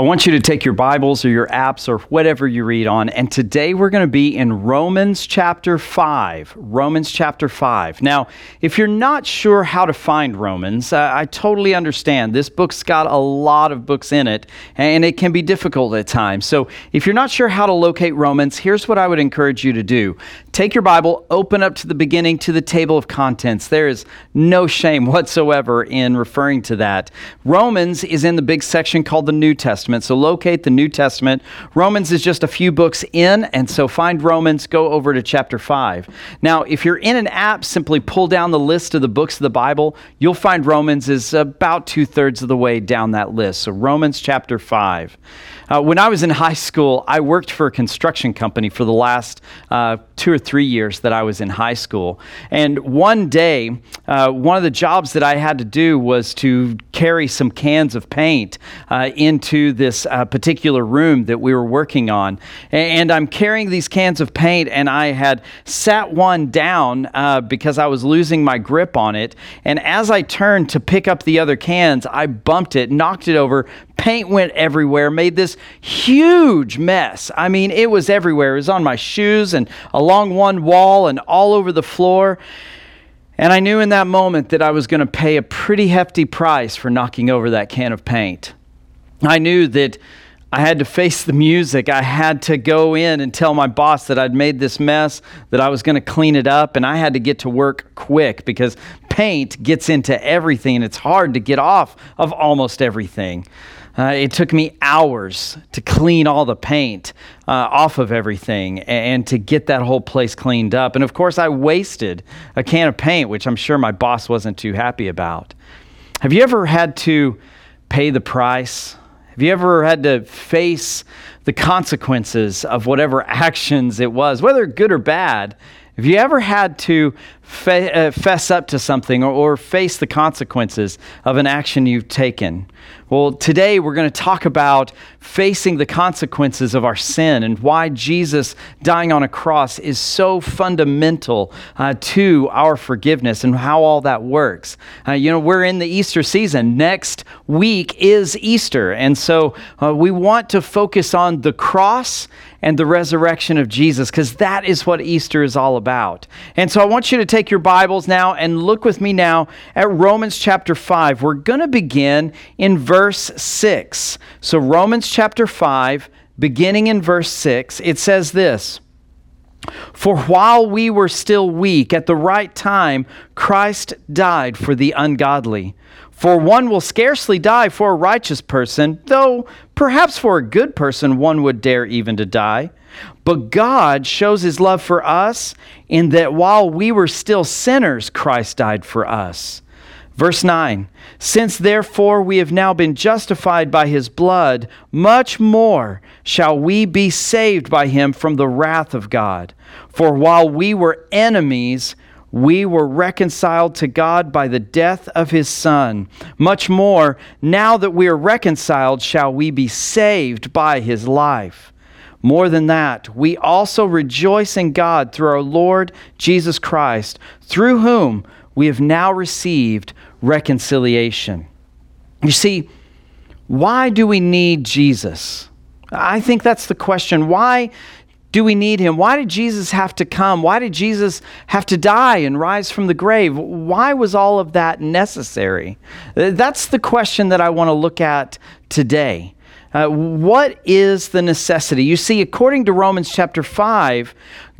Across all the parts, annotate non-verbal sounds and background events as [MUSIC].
I want you to take your Bibles or your apps or whatever you read on, and today we're going to be in Romans chapter 5. Romans chapter 5. Now, if you're not sure how to find Romans, I totally understand. This book's got a lot of books in it, and it can be difficult at times. So, if you're not sure how to locate Romans, here's what I would encourage you to do take your Bible, open up to the beginning to the table of contents. There is no shame whatsoever in referring to that. Romans is in the big section called the New Testament. Testament. So locate the New Testament. Romans is just a few books in, and so find Romans, go over to chapter 5. Now, if you're in an app, simply pull down the list of the books of the Bible. You'll find Romans is about two thirds of the way down that list. So Romans chapter 5. Uh, when I was in high school, I worked for a construction company for the last uh, two or three years that I was in high school. And one day, uh, one of the jobs that I had to do was to carry some cans of paint uh, into this uh, particular room that we were working on. And I'm carrying these cans of paint, and I had sat one down uh, because I was losing my grip on it. And as I turned to pick up the other cans, I bumped it, knocked it over, Paint went everywhere, made this huge mess. I mean, it was everywhere. It was on my shoes and along one wall and all over the floor. And I knew in that moment that I was going to pay a pretty hefty price for knocking over that can of paint. I knew that I had to face the music. I had to go in and tell my boss that I'd made this mess, that I was going to clean it up, and I had to get to work quick because paint gets into everything and it's hard to get off of almost everything. Uh, it took me hours to clean all the paint uh, off of everything and, and to get that whole place cleaned up. And of course, I wasted a can of paint, which I'm sure my boss wasn't too happy about. Have you ever had to pay the price? Have you ever had to face the consequences of whatever [LAUGHS] actions it was, whether good or bad? Have you ever had to fe- uh, fess up to something or, or face the consequences of an action you've taken? Well, today we're going to talk about facing the consequences of our sin and why Jesus dying on a cross is so fundamental uh, to our forgiveness and how all that works. Uh, you know, we're in the Easter season. Next week is Easter. And so uh, we want to focus on the cross and the resurrection of Jesus because that is what Easter is all about. And so I want you to take your Bibles now and look with me now at Romans chapter 5. We're going to begin in verse 6. So, Romans chapter 5, beginning in verse 6, it says this. For while we were still weak, at the right time, Christ died for the ungodly. For one will scarcely die for a righteous person, though perhaps for a good person one would dare even to die. But God shows his love for us in that while we were still sinners, Christ died for us. Verse 9 Since therefore we have now been justified by his blood, much more shall we be saved by him from the wrath of God. For while we were enemies, we were reconciled to God by the death of his Son. Much more, now that we are reconciled, shall we be saved by his life. More than that, we also rejoice in God through our Lord Jesus Christ, through whom we have now received reconciliation. You see, why do we need Jesus? I think that's the question. Why do we need him? Why did Jesus have to come? Why did Jesus have to die and rise from the grave? Why was all of that necessary? That's the question that I want to look at today. Uh, what is the necessity? You see, according to Romans chapter 5,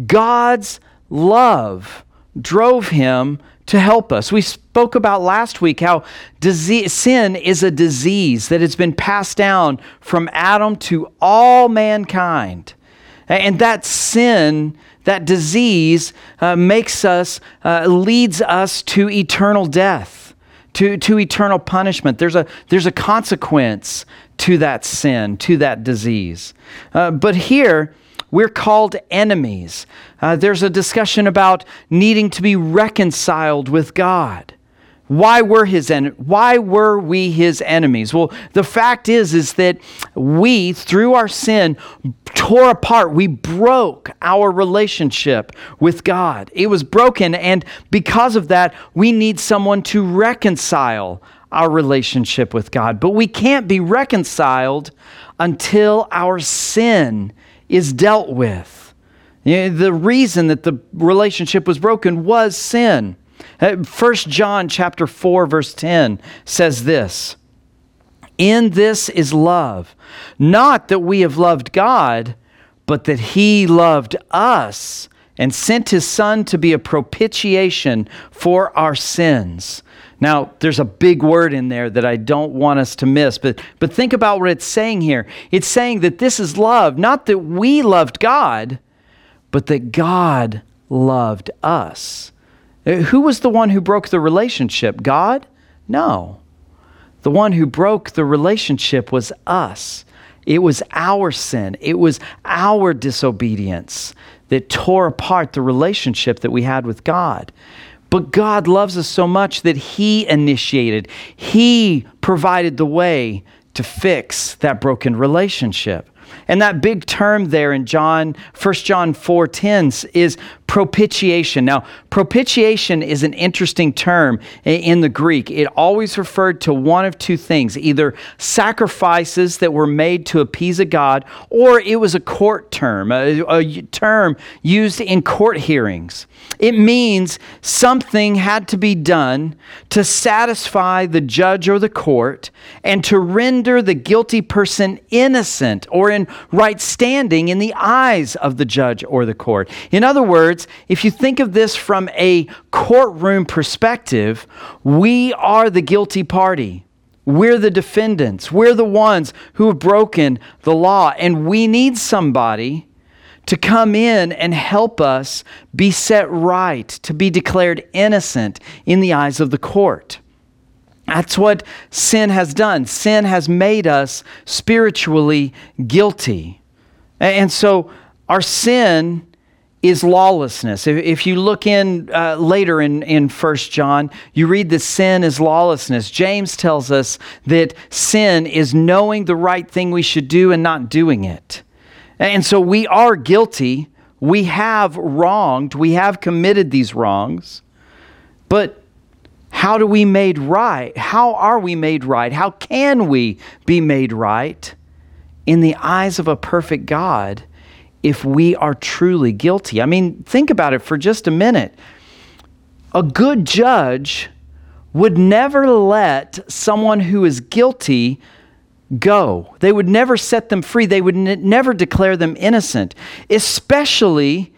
God's love drove him to help us. We spoke about last week how disease, sin is a disease that has been passed down from Adam to all mankind. And that sin, that disease, uh, makes us, uh, leads us to eternal death, to, to eternal punishment. There's a, there's a consequence to that sin, to that disease. Uh, but here, we're called enemies. Uh, there's a discussion about needing to be reconciled with God. Why were his en- why were we his enemies? Well, the fact is is that we through our sin tore apart. We broke our relationship with God. It was broken and because of that, we need someone to reconcile our relationship with God. But we can't be reconciled until our sin is dealt with. The reason that the relationship was broken was sin. 1 uh, John chapter 4 verse 10 says this. In this is love, not that we have loved God, but that he loved us and sent his son to be a propitiation for our sins. Now, there's a big word in there that I don't want us to miss, but, but think about what it's saying here. It's saying that this is love, not that we loved God, but that God loved us. Uh, who was the one who broke the relationship? God? No. The one who broke the relationship was us. It was our sin, it was our disobedience that tore apart the relationship that we had with God. But God loves us so much that He initiated, He provided the way to fix that broken relationship. And that big term there in John, 1 John 4:10 is propitiation. Now, propitiation is an interesting term in the Greek. It always referred to one of two things either sacrifices that were made to appease a god, or it was a court term, a, a term used in court hearings. It means something had to be done to satisfy the judge or the court and to render the guilty person innocent or in right standing in the eyes of the judge or the court. In other words, words, if you think of this from a courtroom perspective, we are the guilty party. We're the defendants. We're the ones who have broken the law. And we need somebody to come in and help us be set right, to be declared innocent in the eyes of the court. That's what sin has done. Sin has made us spiritually guilty. And so our sin is lawlessness. If, if you look in uh, later in, in 1 John, you read that sin is lawlessness. James tells us that sin is knowing the right thing we should do and not doing it. And so we are guilty. We have wronged. We have committed these wrongs. But how do we made right? How are we made right? How can we be made right in the eyes of a perfect God? If we are truly guilty. I mean, think about it for just a minute. A good judge would never let someone who is guilty go. They would never set them free. They would n- never declare them innocent, especially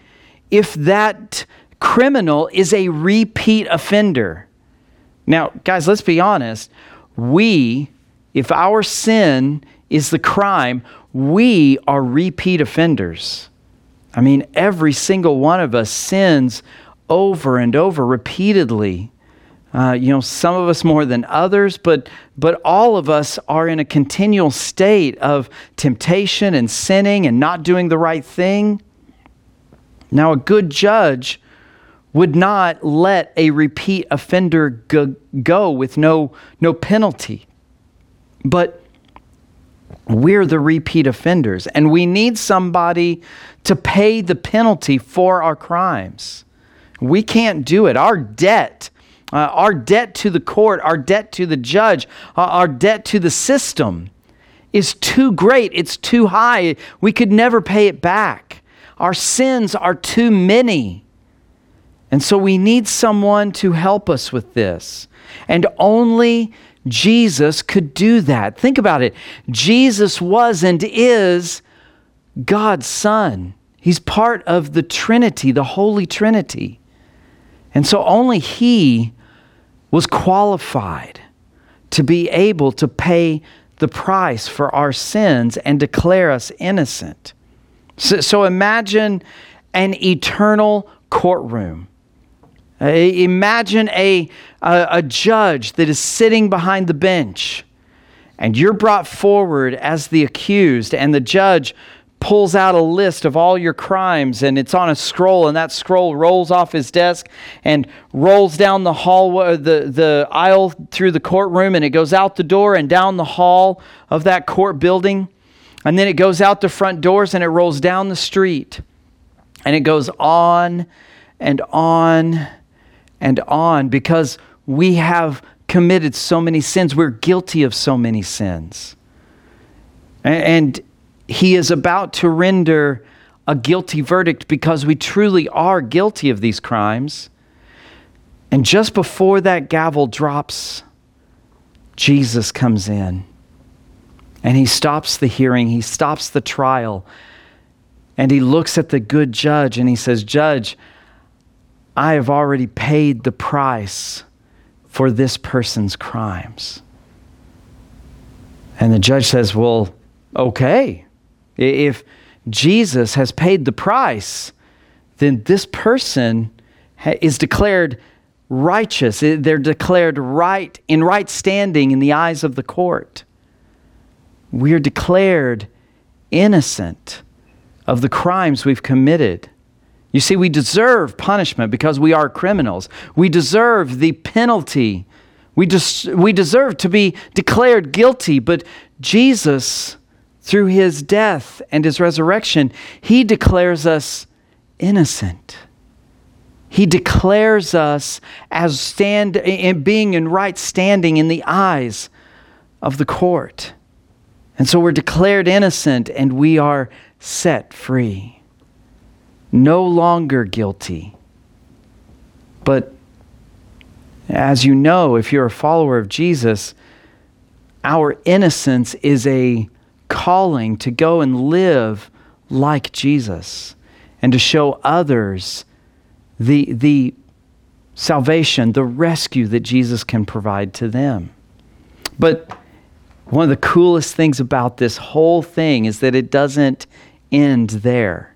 if that criminal is a repeat offender. Now, guys, let's be honest. We, if our sin is the crime, we are repeat offenders. I mean, every single one of us sins over and over repeatedly. Uh, you know, some of us more than others, but, but all of us are in a continual state of temptation and sinning and not doing the right thing. Now, a good judge would not let a repeat offender go, go with no, no penalty. But we're the repeat offenders, and we need somebody to pay the penalty for our crimes. We can't do it. Our debt, uh, our debt to the court, our debt to the judge, uh, our debt to the system is too great. It's too high. We could never pay it back. Our sins are too many. And so we need someone to help us with this. And only Jesus could do that. Think about it. Jesus was and is God's Son. He's part of the Trinity, the Holy Trinity. And so only He was qualified to be able to pay the price for our sins and declare us innocent. So, so imagine an eternal courtroom imagine a, a, a judge that is sitting behind the bench, and you're brought forward as the accused, and the judge pulls out a list of all your crimes and it's on a scroll and that scroll rolls off his desk and rolls down the hallway uh, the, the aisle through the courtroom and it goes out the door and down the hall of that court building and then it goes out the front doors and it rolls down the street and it goes on and on and on because we have committed so many sins. We're guilty of so many sins. And he is about to render a guilty verdict because we truly are guilty of these crimes. And just before that gavel drops, Jesus comes in and he stops the hearing, he stops the trial, and he looks at the good judge and he says, Judge, I have already paid the price for this person's crimes. And the judge says, Well, okay. If Jesus has paid the price, then this person is declared righteous. They're declared right in right standing in the eyes of the court. We're declared innocent of the crimes we've committed. You see, we deserve punishment because we are criminals. We deserve the penalty. We, des- we deserve to be declared guilty, but Jesus through his death and his resurrection, he declares us innocent. He declares us as stand in being in right standing in the eyes of the court. And so we're declared innocent and we are set free. No longer guilty. But as you know, if you're a follower of Jesus, our innocence is a calling to go and live like Jesus and to show others the, the salvation, the rescue that Jesus can provide to them. But one of the coolest things about this whole thing is that it doesn't end there.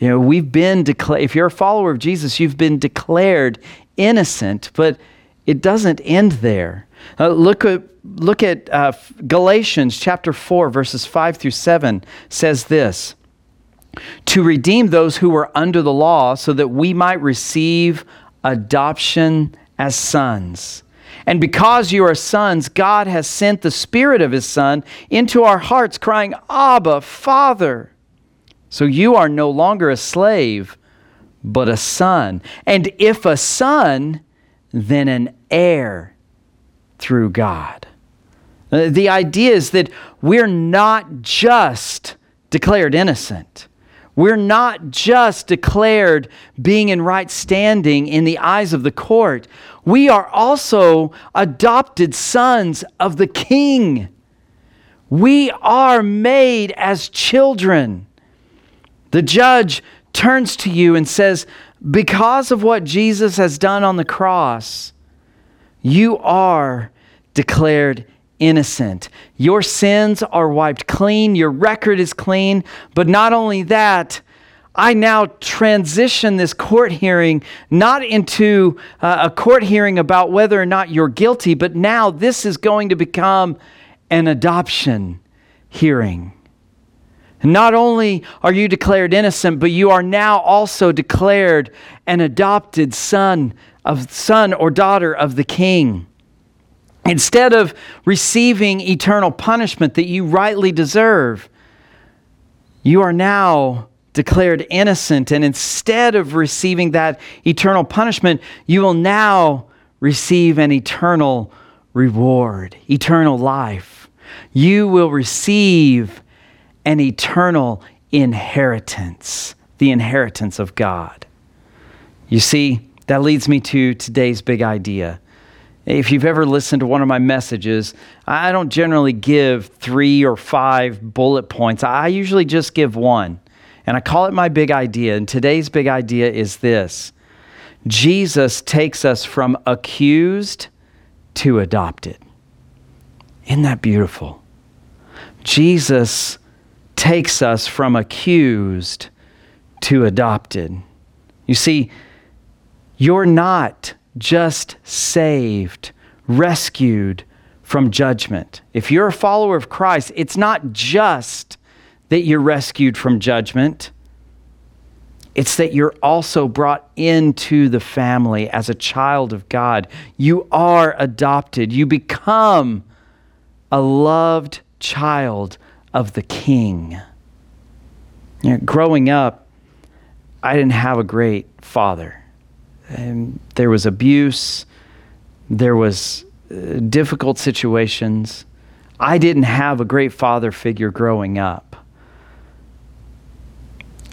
You know, we've been declared, if you're a follower of Jesus, you've been declared innocent, but it doesn't end there. Uh, look at, look at uh, Galatians chapter 4, verses 5 through 7 says this To redeem those who were under the law, so that we might receive adoption as sons. And because you are sons, God has sent the Spirit of His Son into our hearts, crying, Abba, Father. So you are no longer a slave, but a son. And if a son, then an heir through God. Uh, the idea is that we're not just declared innocent. We're not just declared being in right standing in the eyes of the court. We are also adopted sons of the King. We are made as children. The judge turns to you and says, Because of what Jesus has done on the cross, you are declared innocent. Your sins are wiped clean, your record is clean, but not only that, I now transition this court hearing not into uh, a court hearing about whether or not you're guilty, but now this is going to become an adoption hearing. Not only are you declared innocent, but you are now also declared an adopted son of son or daughter of the king. Instead of receiving eternal punishment that you rightly deserve, you are now declared innocent. And instead of receiving that eternal punishment, you will now receive an eternal reward, eternal life. You will receive an eternal inheritance, the inheritance of God. You see, that leads me to today's big idea. If you've ever listened to one of my messages, I don't generally give three or five bullet points. I usually just give one. And I call it my big idea. And today's big idea is this Jesus takes us from accused to adopted. Isn't that beautiful? Jesus takes us from accused to adopted. You see, you're not just saved, rescued from judgment. If you're a follower of Christ, it's not just that you're rescued from judgment. It's that you're also brought into the family as a child of God. You are adopted. You become a loved child of the King. You know, growing up, I didn't have a great father. And there was abuse, there was uh, difficult situations. I didn't have a great father figure growing up.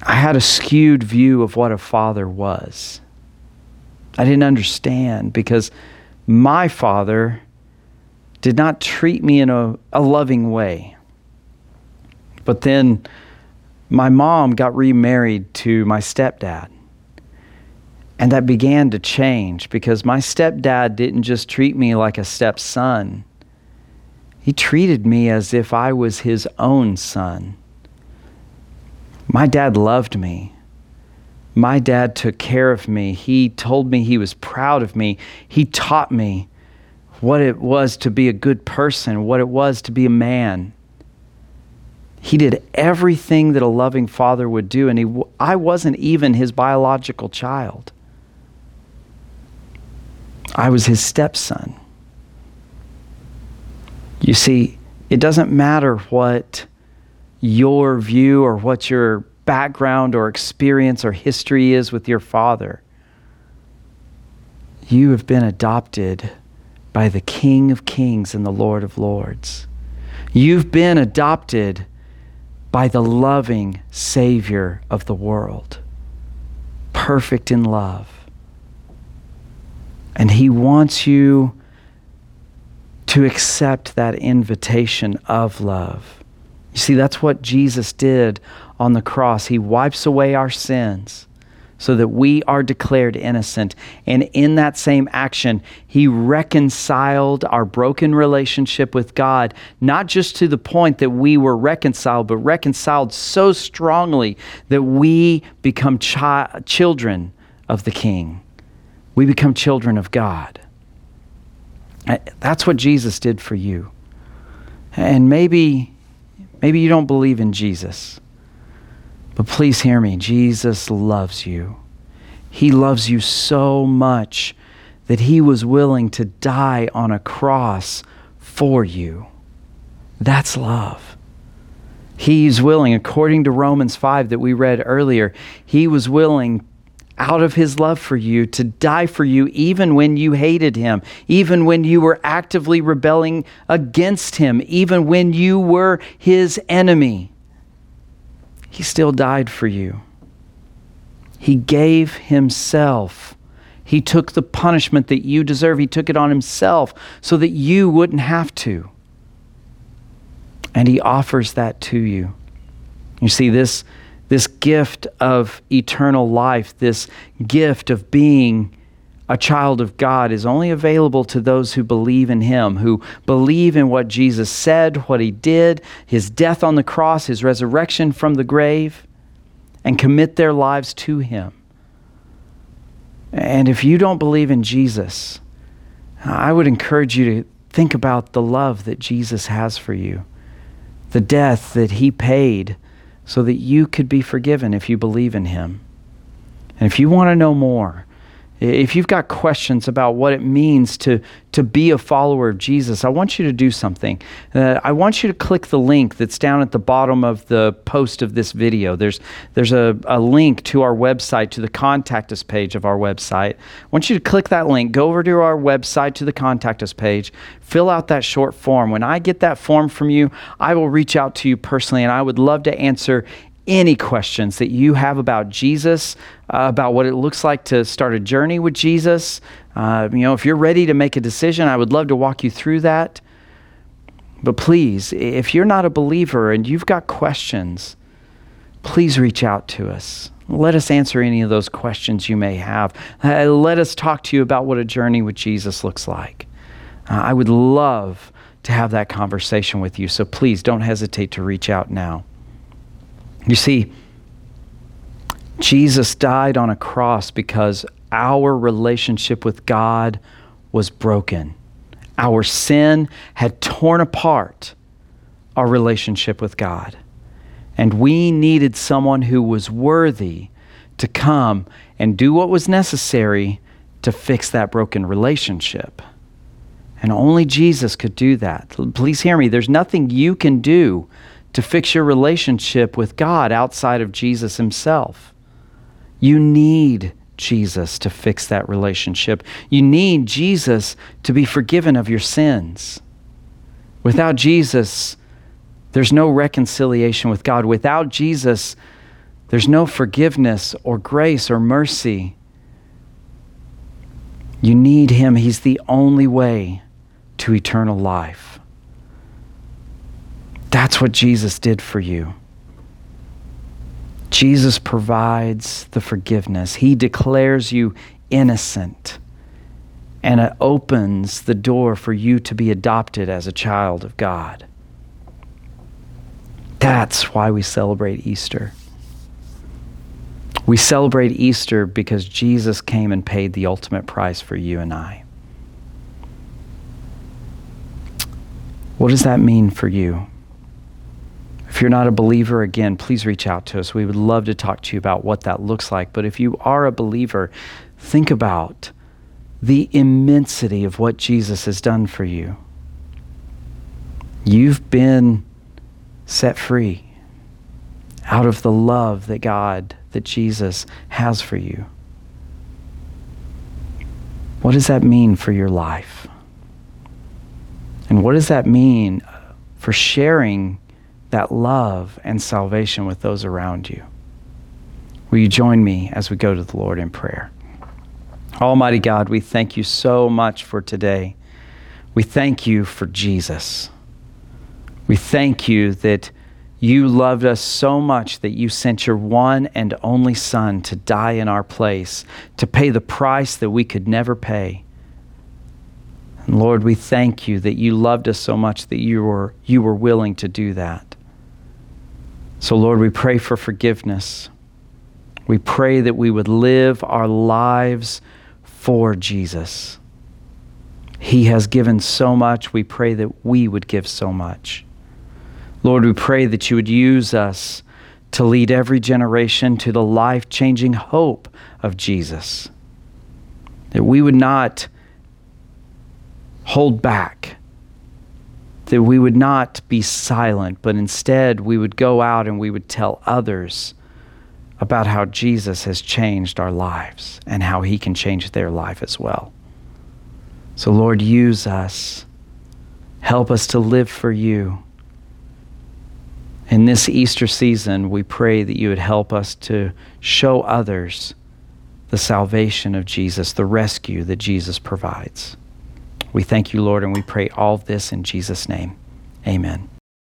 I had a skewed view of what a father was. I didn't understand because my father did not treat me in a, a loving way. But then my mom got remarried to my stepdad. And that began to change because my stepdad didn't just treat me like a stepson, he treated me as if I was his own son. My dad loved me. My dad took care of me. He told me he was proud of me. He taught me what it was to be a good person, what it was to be a man. He did everything that a loving father would do, and he, I wasn't even his biological child. I was his stepson. You see, it doesn't matter what your view or what your background or experience or history is with your father. You have been adopted by the King of Kings and the Lord of Lords. You've been adopted by the loving Savior of the world, perfect in love. And He wants you to accept that invitation of love. You see, that's what Jesus did on the cross. He wipes away our sins so that we are declared innocent. And in that same action, he reconciled our broken relationship with God, not just to the point that we were reconciled, but reconciled so strongly that we become chi- children of the King. We become children of God. Uh, that's what Jesus did for you. And maybe maybe you don't believe in Jesus. But please hear me Jesus loves you. He loves you so much that he was willing to die on a cross for you. That's love. He's willing, according to Romans 5 that we read earlier, he was willing out of his love for you to die for you even when you hated him, even when you were actively rebelling against him, even when you were his enemy. He still died for you. He gave himself. He took the punishment that you deserve. He took it on himself so that you wouldn't have to. And he offers that to you. You see, this, this gift of eternal life, this gift of being a child of God is only available to those who believe in Him, who believe in what Jesus said, what He did, His death on the cross, His resurrection from the grave, and commit their lives to Him. And if you don't believe in Jesus, I would encourage you to think about the love that Jesus has for you, the death that He paid so that you could be forgiven if you believe in Him. And if you want to know more, if you've got questions about what it means to, to be a follower of Jesus, I want you to do something. Uh, I want you to click the link that's down at the bottom of the post of this video. There's, there's a, a link to our website, to the contact us page of our website. I want you to click that link, go over to our website, to the contact us page, fill out that short form. When I get that form from you, I will reach out to you personally, and I would love to answer any questions that you have about Jesus, uh, about what it looks like to start a journey with Jesus, uh, you know, if you're ready to make a decision, I would love to walk you through that. But please, if you're not a believer and you've got questions, please reach out to us. Let us answer any of those questions you may have. Uh, let us talk to you about what a journey with Jesus looks like. Uh, I would love to have that conversation with you, so please don't hesitate to reach out now. You see, Jesus died on a cross because our relationship with God was broken. Our sin had torn apart our relationship with God. And we needed someone who was worthy to come and do what was necessary to fix that broken relationship. And only Jesus could do that. Please hear me. There's nothing you can do to fix your relationship with God outside of Jesus Himself. You need Jesus to fix that relationship. You need Jesus to be forgiven of your sins. Without Jesus, there's no reconciliation with God. Without Jesus, there's no forgiveness or grace or mercy. You need Him. He's the only way to eternal life. That's what Jesus did for you. Jesus provides the forgiveness. He declares you innocent and it opens the door for you to be adopted as a child of God. That's why we celebrate Easter. We celebrate Easter because Jesus came and paid the ultimate price for you and I. What does that mean for you? If you're not a believer, again, please reach out to us. We would love to talk to you about what that looks like. But if you are a believer, think about the immensity of what Jesus has done for you. You've been set free out of the love that God, that Jesus has for you. What does that mean for your life? And what does that mean for sharing that love and salvation with those around you? Will you join me as we go to the Lord in prayer? Almighty God, we thank you so much for today. We thank you for Jesus. We thank you that you loved us so much that you sent your one and only Son to die in our place, to pay the price that we could never pay. And Lord, we thank you that you loved us so much that you were, you were willing to do that. So, Lord, we pray for forgiveness. We pray that we would live our lives for Jesus. He has given so much. We pray that we would give so much. Lord, we pray that you would use us to lead every generation to the life changing hope of Jesus. That we would not hold back, that we would not be silent, but instead we would go out and we would tell others about how Jesus has changed our lives and how he can change their life as well. So, Lord, use us. Help us to live for you. In this Easter season, we pray that you would help us to show others the salvation of Jesus, the rescue that Jesus provides. We thank you, Lord, and we pray all this in Jesus' name. Amen.